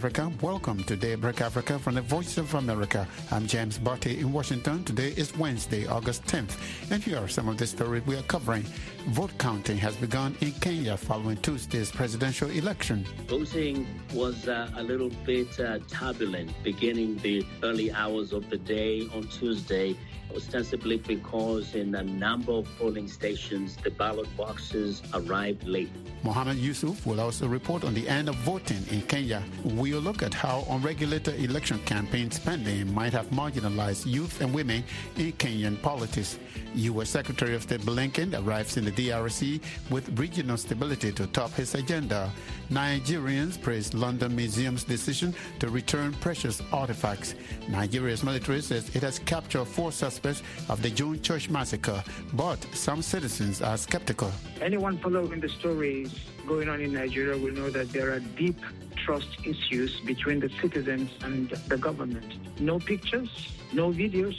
Africa. Welcome to Daybreak Africa from the Voice of America. I'm James Butty in Washington. Today is Wednesday, August 10th, and here are some of the stories we are covering. Vote counting has begun in Kenya following Tuesday's presidential election. Voting was uh, a little bit uh, turbulent beginning the early hours of the day on Tuesday ostensibly because in a number of polling stations, the ballot boxes arrived late. Mohamed Yusuf will also report on the end of voting in Kenya. We'll look at how unregulated election campaign spending might have marginalized youth and women in Kenyan politics. U.S. Secretary of State Blinken arrives in the DRC with regional stability to top his agenda. Nigerians praise London Museum's decision to return precious artifacts. Nigeria's military says it has captured four suspects of the June Church massacre, but some citizens are skeptical. Anyone following the stories going on in Nigeria will know that there are deep trust issues between the citizens and the government. No pictures, no videos,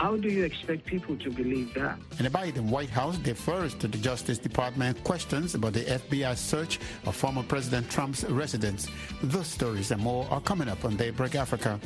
how do you expect people to believe that? And the Biden White House defers to the Justice Department questions about the FBI search of former President Trump's residence. Those stories and more are coming up on Daybreak Africa.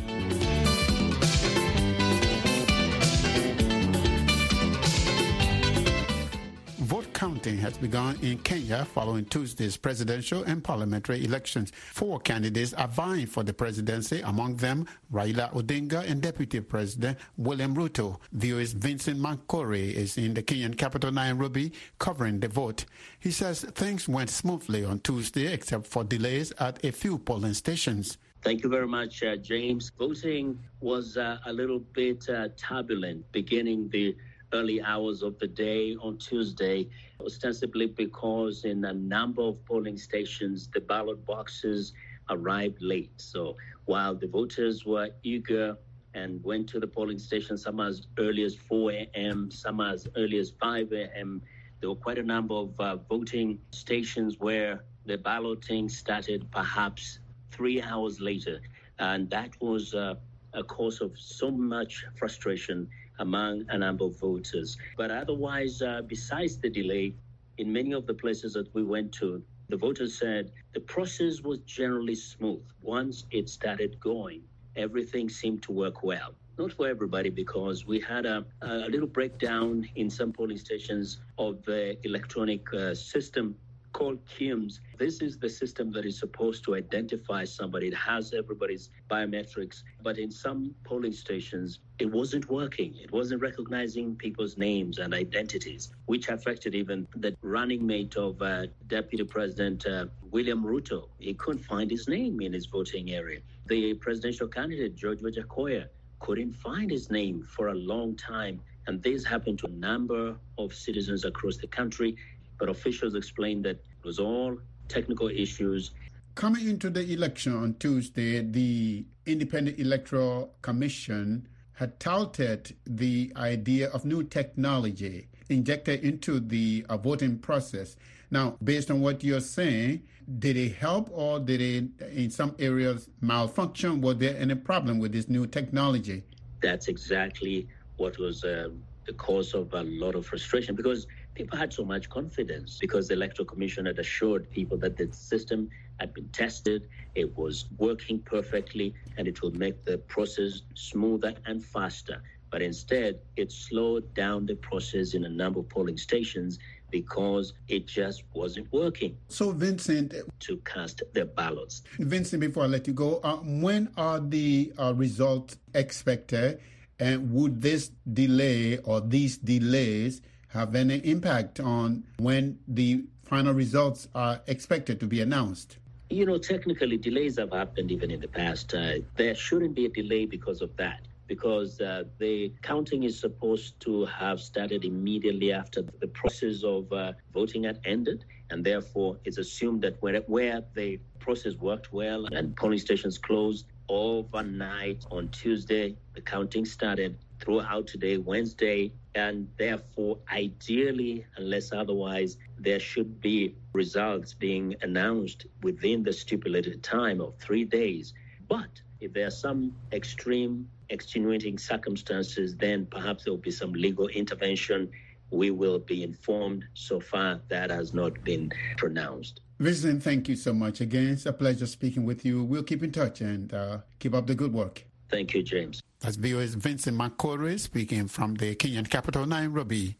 Has begun in Kenya following Tuesday's presidential and parliamentary elections. Four candidates are vying for the presidency, among them Raila Odinga and Deputy President William Ruto. VOA's Vincent Makore is in the Kenyan capital Nairobi covering the vote. He says things went smoothly on Tuesday except for delays at a few polling stations. Thank you very much, uh, James. Voting was uh, a little bit uh, turbulent beginning the early hours of the day on Tuesday, ostensibly because in a number of polling stations, the ballot boxes arrived late. So while the voters were eager and went to the polling station, some as early as 4 a.m., some as early as 5 a.m., there were quite a number of uh, voting stations where the balloting started perhaps three hours later. And that was uh, a cause of so much frustration among a number of voters. But otherwise, uh, besides the delay, in many of the places that we went to, the voters said the process was generally smooth. Once it started going, everything seemed to work well. Not for everybody, because we had a, a little breakdown in some polling stations of the electronic uh, system called KIEMS. This is the system that is supposed to identify somebody. It has everybody's biometrics, but in some polling stations, it wasn't working. It wasn't recognizing people's names and identities, which affected even the running mate of uh, Deputy President uh, William Ruto. He couldn't find his name in his voting area. The presidential candidate, George Wajackoyah, couldn't find his name for a long time. And this happened to a number of citizens across the country but officials explained that it was all technical issues. Coming into the election on Tuesday, the Independent Electoral Commission had touted the idea of new technology injected into the uh, voting process. Now, based on what you're saying, did it help or did it, in some areas, malfunction? Was there any problem with this new technology? That's exactly what was uh, the cause of a lot of frustration because people had so much confidence because the electoral commission had assured people that the system had been tested, it was working perfectly, and it would make the process smoother and faster. But instead, it slowed down the process in a number of polling stations because it just wasn't working. So, Vincent, to cast their ballots. Vincent, before I let you go, uh, when are the uh, results expected? And would this delay or these delays have any impact on when the final results are expected to be announced? You know, technically, delays have happened even in the past. Uh, there shouldn't be a delay because of that, because uh, the counting is supposed to have started immediately after the process of uh, voting had ended. And therefore, it's assumed that where, where the process worked well and polling stations closed overnight on Tuesday, the counting started throughout today, Wednesday, and therefore, ideally, unless otherwise, there should be results being announced within the stipulated time of three days. But if there are some extreme extenuating circumstances, then perhaps there will be some legal intervention we will be informed. So far, that has not been pronounced. Vincent, thank you so much again. It's a pleasure speaking with you. We'll keep in touch and uh, keep up the good work. Thank you, James. That's VOA's Vincent Makore speaking from the Kenyan capital, Nairobi.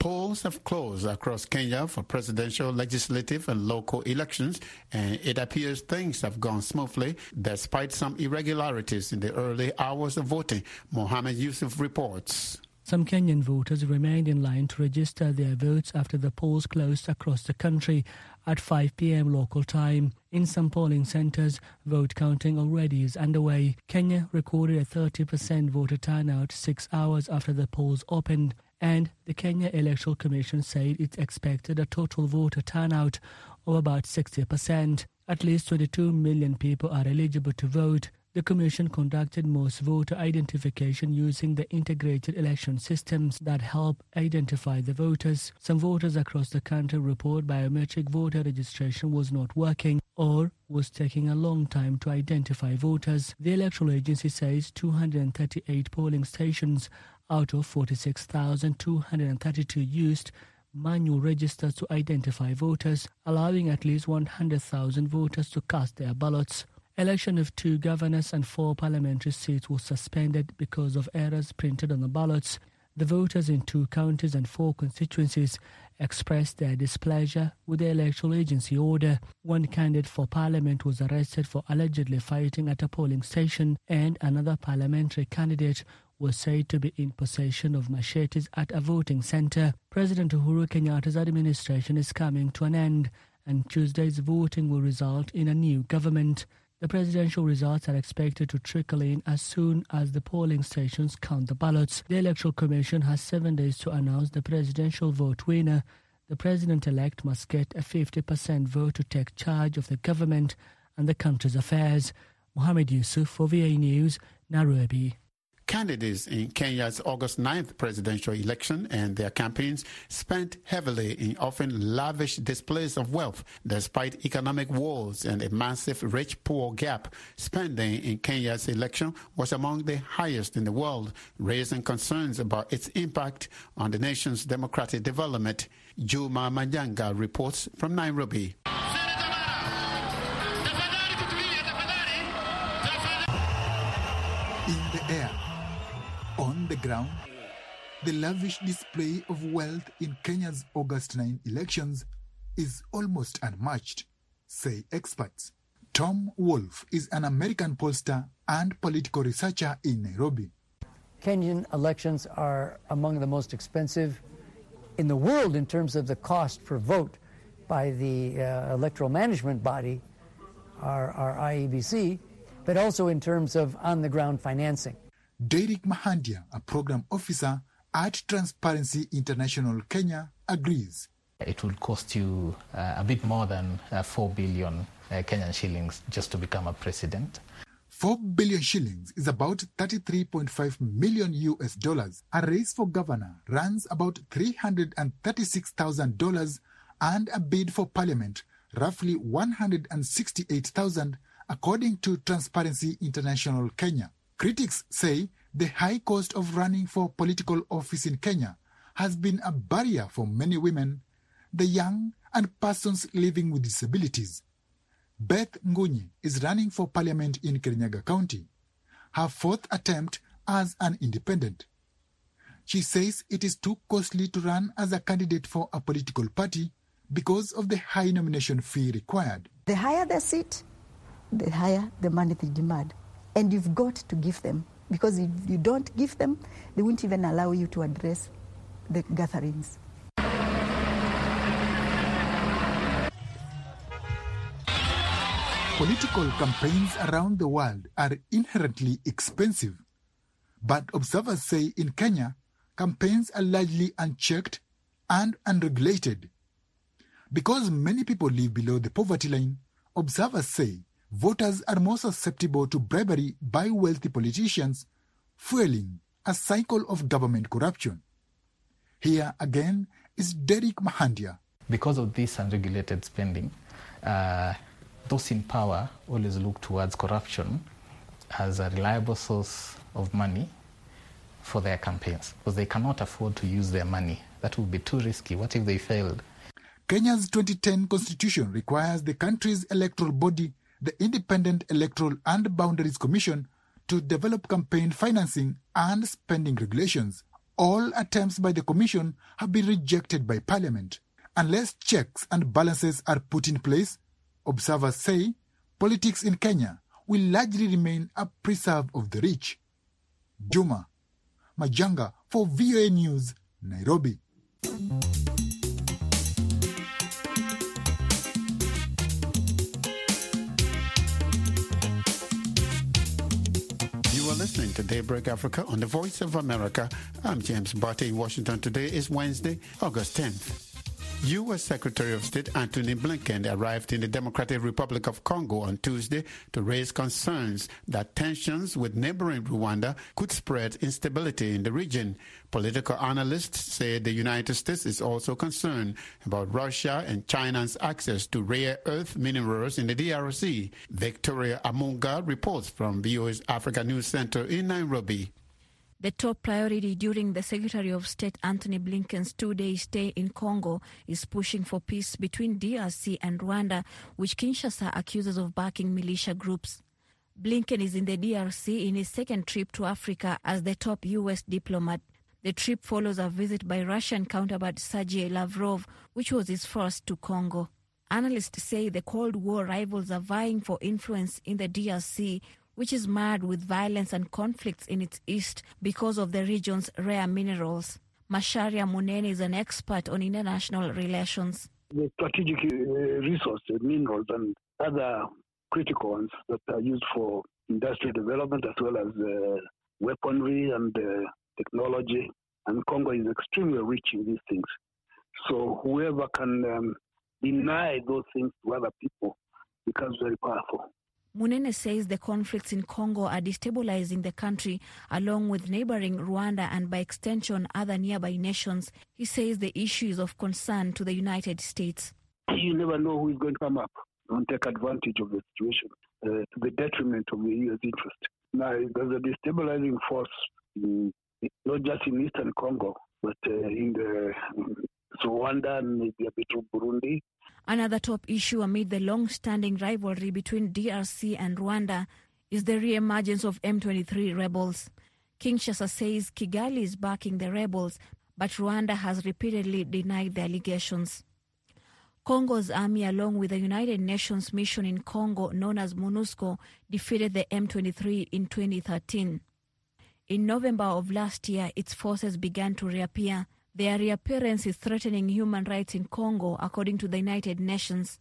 Polls have closed across Kenya for presidential, legislative, and local elections, and it appears things have gone smoothly despite some irregularities in the early hours of voting. Mohammed Yusuf reports. Some Kenyan voters remained in line to register their votes after the polls closed across the country at 5 p.m. local time. In some polling centers, vote counting already is underway. Kenya recorded a 30% voter turnout six hours after the polls opened and the Kenya Electoral Commission said it expected a total voter turnout of about 60%. At least 22 million people are eligible to vote. The Commission conducted most voter identification using the integrated election systems that help identify the voters. Some voters across the country report biometric voter registration was not working or was taking a long time to identify voters. The electoral agency says 238 polling stations out of 46,232 used manual registers to identify voters, allowing at least 100,000 voters to cast their ballots. Election of two governors and four parliamentary seats was suspended because of errors printed on the ballots. The voters in two counties and four constituencies expressed their displeasure with the electoral agency order. One candidate for parliament was arrested for allegedly fighting at a polling station, and another parliamentary candidate was said to be in possession of machetes at a voting center. President Uhuru Kenyatta's administration is coming to an end, and Tuesday's voting will result in a new government. The presidential results are expected to trickle in as soon as the polling stations count the ballots. The Electoral Commission has seven days to announce the presidential vote winner. The president elect must get a 50% vote to take charge of the government and the country's affairs. Mohammed Yusuf for VA News, Nairobi. Candidates in Kenya's August 9th presidential election and their campaigns spent heavily in often lavish displays of wealth despite economic woes and a massive rich poor gap. Spending in Kenya's election was among the highest in the world, raising concerns about its impact on the nation's democratic development. Juma Majanga reports from Nairobi. Ground, the lavish display of wealth in Kenya's August 9 elections is almost unmatched, say experts. Tom Wolfe is an American pollster and political researcher in Nairobi. Kenyan elections are among the most expensive in the world in terms of the cost per vote by the uh, electoral management body, our, our IEBC, but also in terms of on the ground financing. Derek Mahandia, a program officer at Transparency International Kenya, agrees. It will cost you uh, a bit more than uh, 4 billion uh, Kenyan shillings just to become a president. 4 billion shillings is about 33.5 million US dollars. A race for governor runs about $336,000 and a bid for parliament roughly 168,000 according to Transparency International Kenya. Critics say the high cost of running for political office in Kenya has been a barrier for many women, the young, and persons living with disabilities. Beth Ngunyi is running for parliament in Kirinyaga County, her fourth attempt as an independent. She says it is too costly to run as a candidate for a political party because of the high nomination fee required. The higher the seat, the higher the money they demand. And you've got to give them, because if you don't give them, they won't even allow you to address the gatherings. Political campaigns around the world are inherently expensive. But observers say in Kenya, campaigns are largely unchecked and unregulated. Because many people live below the poverty line, observers say voters are more susceptible to bribery by wealthy politicians, fueling a cycle of government corruption. Here again is Derek Mahandia. Because of this unregulated spending, uh, those in power always look towards corruption as a reliable source of money for their campaigns because they cannot afford to use their money. That would be too risky. What if they failed? Kenya's 2010 constitution requires the country's electoral body, the Independent Electoral and Boundaries Commission, to develop campaign financing and spending regulations. All attempts by the commission have been rejected by parliament. Unless checks and balances are put in place, observers say politics in Kenya will largely remain a preserve of the rich. Juma Majanga for VOA News, Nairobi. Listening to Daybreak Africa on the Voice of America. I'm James Butty in Washington. Today is Wednesday, August 10th. U.S. Secretary of State Antony Blinken arrived in the Democratic Republic of Congo on Tuesday to raise concerns that tensions with neighboring Rwanda could spread instability in the region. Political analysts say the United States is also concerned about Russia and China's access to rare earth minerals in the DRC. Victoria Amunga reports from VOA's Africa News Center in Nairobi. The top priority during the Secretary of State Anthony Blinken's two day stay in Congo is pushing for peace between DRC and Rwanda, which Kinshasa accuses of backing militia groups. Blinken is in the DRC in his second trip to Africa as the top U.S. diplomat. The trip follows a visit by Russian counterpart Sergei Lavrov, which was his first to Congo. Analysts say the Cold War rivals are vying for influence in the DRC, which is marred with violence and conflicts in its east because of the region's rare minerals. Macharia Munene is an expert on international relations. The strategic uh, resources, minerals, and other critical ones that are used for industrial development as well as uh, weaponry and uh, technology. And Congo is extremely rich in these things. So whoever can um, deny those things to other people becomes very powerful. Munene says the conflicts in Congo are destabilizing the country along with neighboring Rwanda and by extension other nearby nations. He says the issue is of concern to the United States. You never know who is going to come up and take advantage of the situation uh, to the detriment of the U.S. interest. Now, there's a destabilizing force in, not just in eastern Congo, but uh, in the Rwanda and maybe a bit of Burundi Another top issue amid the long standing rivalry between DRC and Rwanda is the re emergence of M23 rebels. Kinshasa says Kigali is backing the rebels, but Rwanda has repeatedly denied the allegations. Congo's army, along with the United Nations mission in Congo known as MONUSCO, defeated the M23 in 2013. In November of last year, its forces began to reappear. Their reappearance is threatening human rights in Congo, according to the United Nations.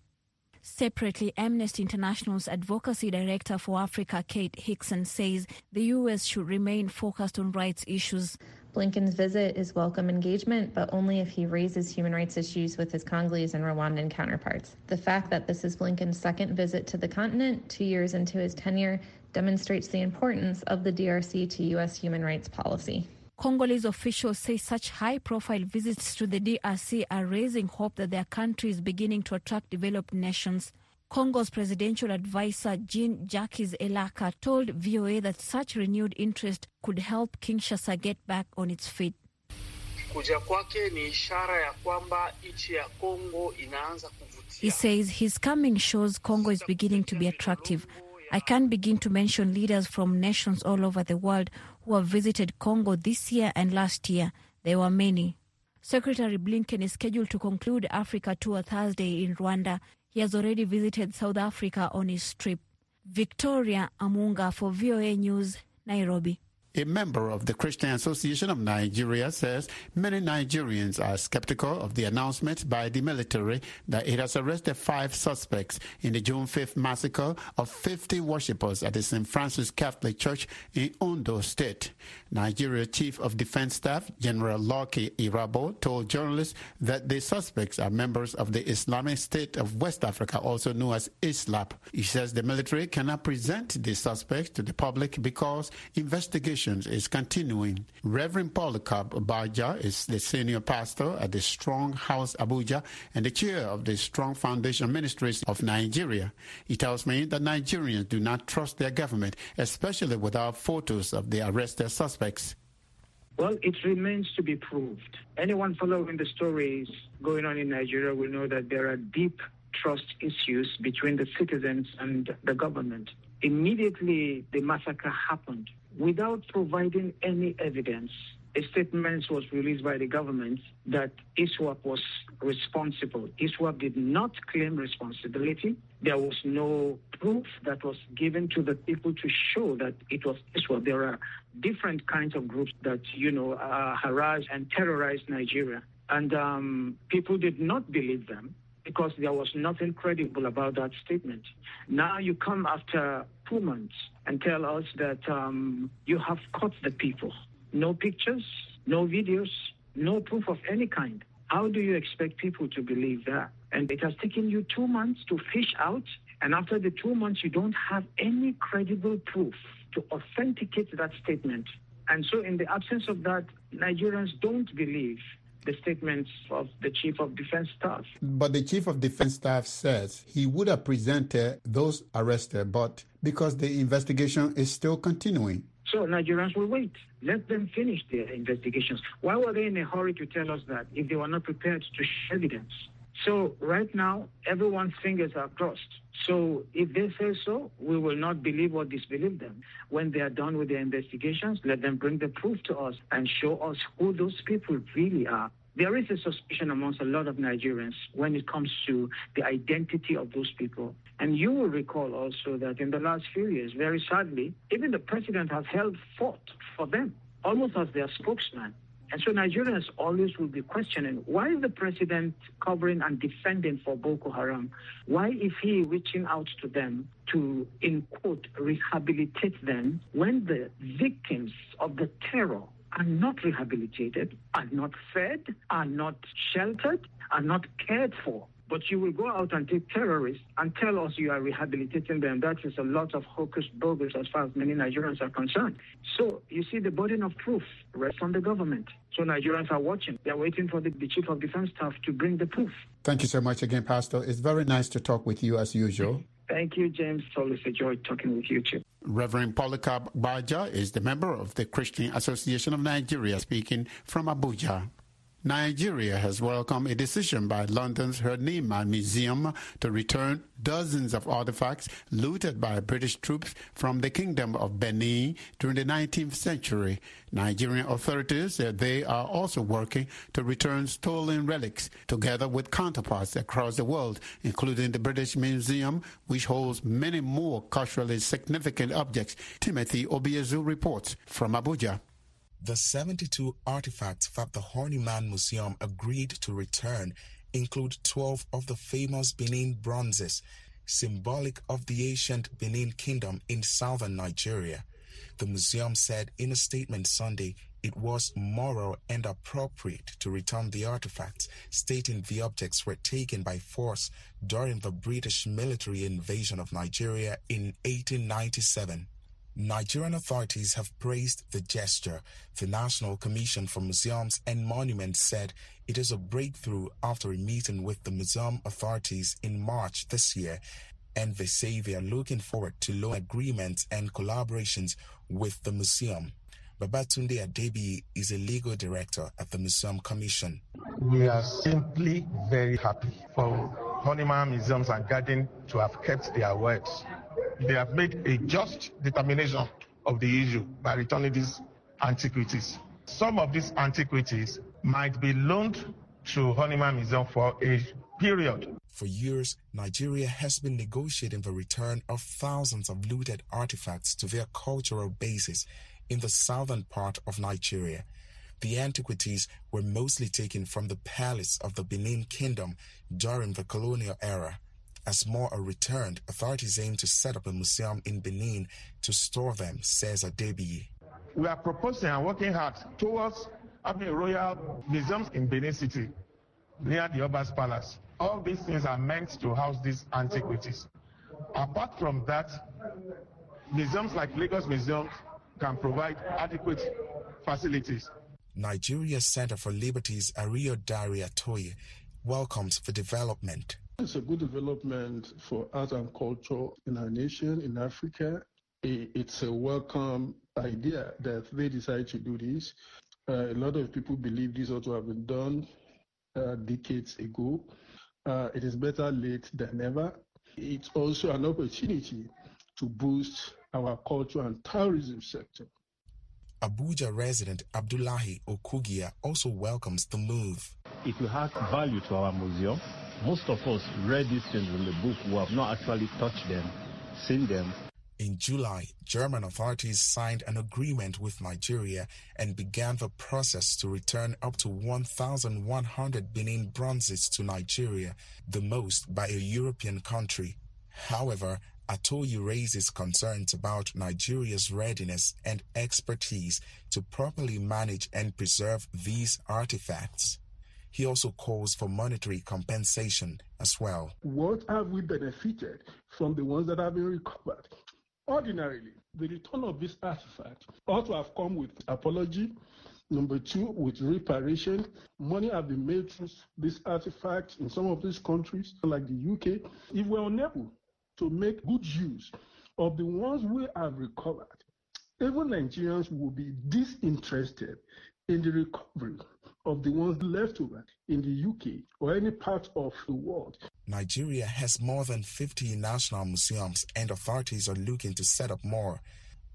Separately, Amnesty International's advocacy director for Africa, Kate Hixon, says the U.S. should remain focused on rights issues. Blinken's visit is welcome engagement, but only if he raises human rights issues with his Congolese and Rwandan counterparts. The fact that this is Blinken's second visit to the continent, two years into his tenure, demonstrates the importance of the DRC to U.S. human rights policy. Congolese officials say such high profile visits to the DRC are raising hope that their country is beginning to attract developed nations. Congo's presidential advisor Jean Jacques Elaka told VOA that such renewed interest could help Kinshasa get back on its feet. Kuja kwake ni ishara ya kwamba nchi ya Kongo inaanza kuvutia. He says his coming shows Congo is beginning to be attractive. I can't begin to mention leaders from nations all over the world who have visited Congo this year and last year. There were many. Secretary Blinken is scheduled to conclude Africa tour Thursday in Rwanda. He has already visited South Africa on his trip. Victoria Amunga for VOA News, Nairobi. A member of the Christian Association of Nigeria says many Nigerians are skeptical of the announcement by the military that it has arrested five suspects in the June 5th massacre of 50 worshippers at the St. Francis Catholic Church in Ondo State. Nigeria Chief of Defense Staff General Lucky Irabor told journalists that the suspects are members of the Islamic State of West Africa, also known as ISWAP. He says the military cannot present the suspects to the public because investigations is continuing. Reverend Polycarp Baja is the senior pastor at the Strong House Abuja and the chair of the Strong Foundation Ministries of Nigeria. He tells me that Nigerians do not trust their government, especially without photos of the arrested suspects. Well, it remains to be proved. Anyone following the stories going on in Nigeria will know that there are deep trust issues between the citizens and the government. Immediately the massacre happened, without providing any evidence, a statement was released by the government that ISWAP was responsible. ISWAP did not claim responsibility. There was no proof that was given to the people to show that it was ISWAP. There are different kinds of groups that, you know, uh, harass and terrorize Nigeria. And um, people did not believe them because there was nothing credible about that statement. Now you come after two months and tell us that um, you have caught the people no pictures, no videos, no proof of any kind. How do you expect people to believe that? And it has taken you two months to fish out, and after the two months, you don't have any credible proof to authenticate that statement. And so, in the absence of that, Nigerians don't believe the statements of the Chief of Defense Staff. But the Chief of Defense Staff says he would have presented those arrested, but because the investigation is still continuing. So Nigerians will wait. Let them finish their investigations. Why were they in a hurry to tell us that if they were not prepared to show evidence? So right now, everyone's fingers are crossed. So if they say so, we will not believe or disbelieve them. When they are done with their investigations, let them bring the proof to us and show us who those people really are. There is a suspicion amongst a lot of Nigerians when it comes to the identity of those people. And you will recall also that in the last few years, very sadly, even the president has held fort for them, almost as their spokesman. And so Nigerians always will be questioning why is the president covering and defending for Boko Haram? Why is he reaching out to them to, in quote, rehabilitate them when the victims of the terror are not rehabilitated, are not fed, are not sheltered, are not cared for. But you will go out and take terrorists and tell us you are rehabilitating them. That is a lot of hocus pocus as far as many Nigerians are concerned. So you see, the burden of proof rests on the government. So Nigerians are watching. They're waiting for the, the chief of defense staff to bring the proof. Thank you so much again, Pastor. It's very nice to talk with you as usual. Thank you, James. It's always a joy talking with you too. Reverend Polycarp Baja is the member of the Christian Association of Nigeria speaking from Abuja. Nigeria has welcomed a decision by London's Horniman Museum to return dozens of artifacts looted by British troops from the Kingdom of Benin during the 19th century. Nigerian authorities said they are also working to return stolen relics together with counterparts across the world, including the British Museum, which holds many more culturally significant objects. Timothy Obiezu reports from Abuja. The 72 artifacts that the Horniman Museum agreed to return include 12 of the famous Benin bronzes, symbolic of the ancient Benin Kingdom in southern Nigeria. The museum said in a statement Sunday it was moral and appropriate to return the artifacts, stating the objects were taken by force during the British military invasion of Nigeria in 1897. Nigerian authorities have praised the gesture. The National Commission for Museums and Monuments said it is a breakthrough after a meeting with the museum authorities in March this year, and they say they are looking forward to loan agreements and collaborations with the museum. Babatunde Adebi is a legal director at the Museum Commission. We are simply very happy for Horniman Museums and Garden to have kept their words they have made a just determination of the issue by returning these antiquities. Some of these antiquities might be loaned to Horniman Museum for a period. For years, Nigeria has been negotiating the return of thousands of looted artifacts to their cultural bases in the southern part of Nigeria. The antiquities were mostly taken from the palace of the Benin Kingdom during the colonial era. As more are returned, authorities aim to set up a museum in Benin to store them, says Adebi. We are proposing and working hard towards having a royal museum in Benin City, near the Oba's Palace. All these things are meant to house these antiquities. Apart from that, museums like Lagos Museum can provide adequate facilities. Nigeria's Center for Liberties Ario Dari Atoye welcomes the development. It's a good development for art and culture in our nation, in Africa. It's a welcome idea that they decide to do this. Uh, a lot of people believe this ought to have been done uh, decades ago. Uh, it is better late than never. It's also an opportunity to boost our culture and tourism sector. Abuja resident Abdullahi Okugia also welcomes the move. It will add value to our museum. Most of us read these things in the book who have not actually touched them, seen them. In July, German authorities signed an agreement with Nigeria and began the process to return up to 1,100 Benin bronzes to Nigeria, the most by a European country. However, Atoye raises concerns about Nigeria's readiness and expertise to properly manage and preserve these artifacts. He also calls for monetary compensation as well. What have we benefited from the ones that have been recovered? Ordinarily, the return of this artifact ought to have come with apology. Number two, with reparation. Money have been made through this artifact in some of these countries, like the UK. If we're unable to make good use of the ones we have recovered, even Nigerians will be disinterested in the recovery of the ones left over in the UK or any part of the world. Nigeria has more than 50 national museums, and authorities are looking to set up more.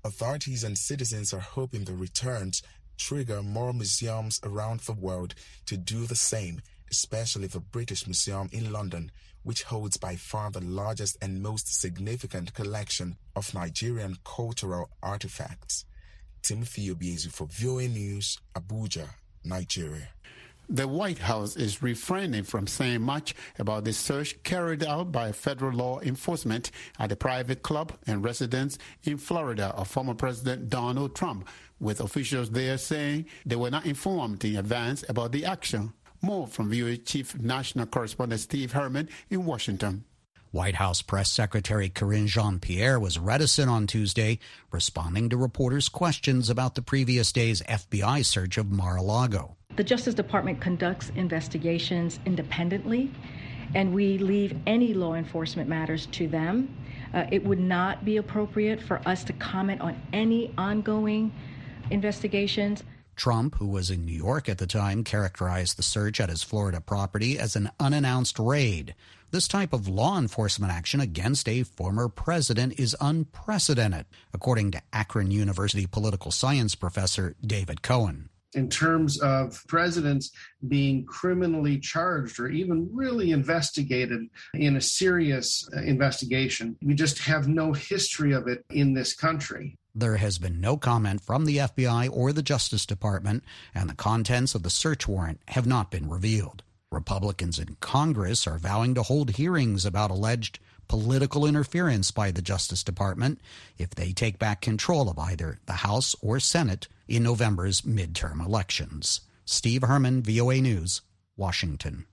Authorities and citizens are hoping the returns trigger more museums around the world to do the same, especially the British Museum in London, which holds by far the largest and most significant collection of Nigerian cultural artifacts. Timothy Obiezu for VOA News, Abuja, Nigeria. The White House is refraining from saying much about the search carried out by federal law enforcement at a private club and residence in Florida of former President Donald Trump, with officials there saying they were not informed in advance about the action. More from VOA Chief National Correspondent Steve Herman in Washington. White House Press Secretary Karine Jean Pierre was reticent on Tuesday, responding to reporters' questions about the previous day's FBI search of Mar a Lago. The Justice Department conducts investigations independently, and we leave any law enforcement matters to them. Uh, it would not be appropriate for us to comment on any ongoing investigations. Trump, who was in New York at the time, characterized the search at his Florida property as an unannounced raid. This type of law enforcement action against a former president is unprecedented, according to Akron University political science professor David Cohen in terms of presidents being criminally charged or even really investigated in a serious uh, investigation. We just have no history of it in this country. There has been no comment from the FBI or the Justice Department, and the contents of the search warrant have not been revealed. Republicans in Congress are vowing to hold hearings about alleged political interference by the Justice Department if they take back control of either the House or Senate in November's midterm elections. Steve Herman, VOA News, Washington.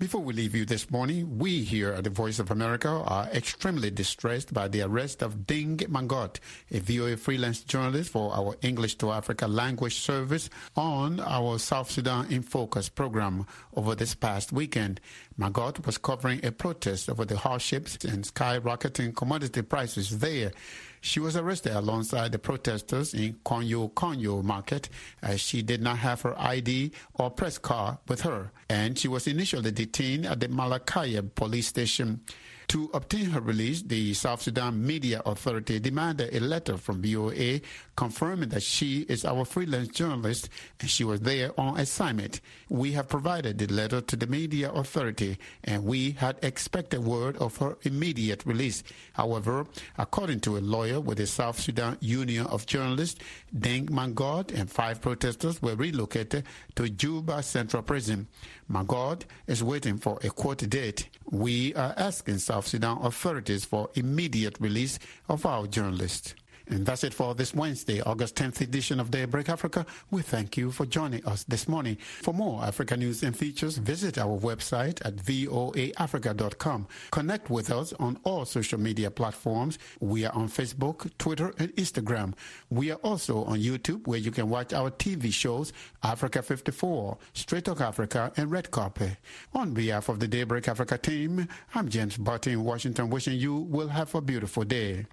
Before we leave you this morning, we here at the Voice of America are extremely distressed by the arrest of Deng Mangot, a VOA freelance journalist for our English to Africa language service on our South Sudan in Focus program over this past weekend. Mangot was covering a protest over the hardships and skyrocketing commodity prices there. She was arrested alongside the protesters in Konyo Konyo market as she did not have her ID or press card with her, and she was initially detained at the Malakaya police station. To obtain her release, the South Sudan Media Authority demanded a letter from VOA confirming that she is our freelance journalist and she was there on assignment. We have provided the letter to the Media Authority and we had expected word of her immediate release. However, according to a lawyer with the South Sudan Union of Journalists, Deng Mangot and five protesters were relocated to Juba Central Prison. Mangot is waiting for a court date. We are asking South Sudan authorities for immediate release of our journalists. And that's it for this Wednesday, August 10th edition of Daybreak Africa. We thank you for joining us this morning. For more Africa news and features, visit our website at voaafrica.com. Connect with us on all social media platforms. We are on Facebook, Twitter, and Instagram. We are also on YouTube, where you can watch our TV shows, Africa 54, Straight Talk Africa, and Red Carpet. On behalf of the Daybreak Africa team, I'm James Butty in Washington, wishing you will have a beautiful day.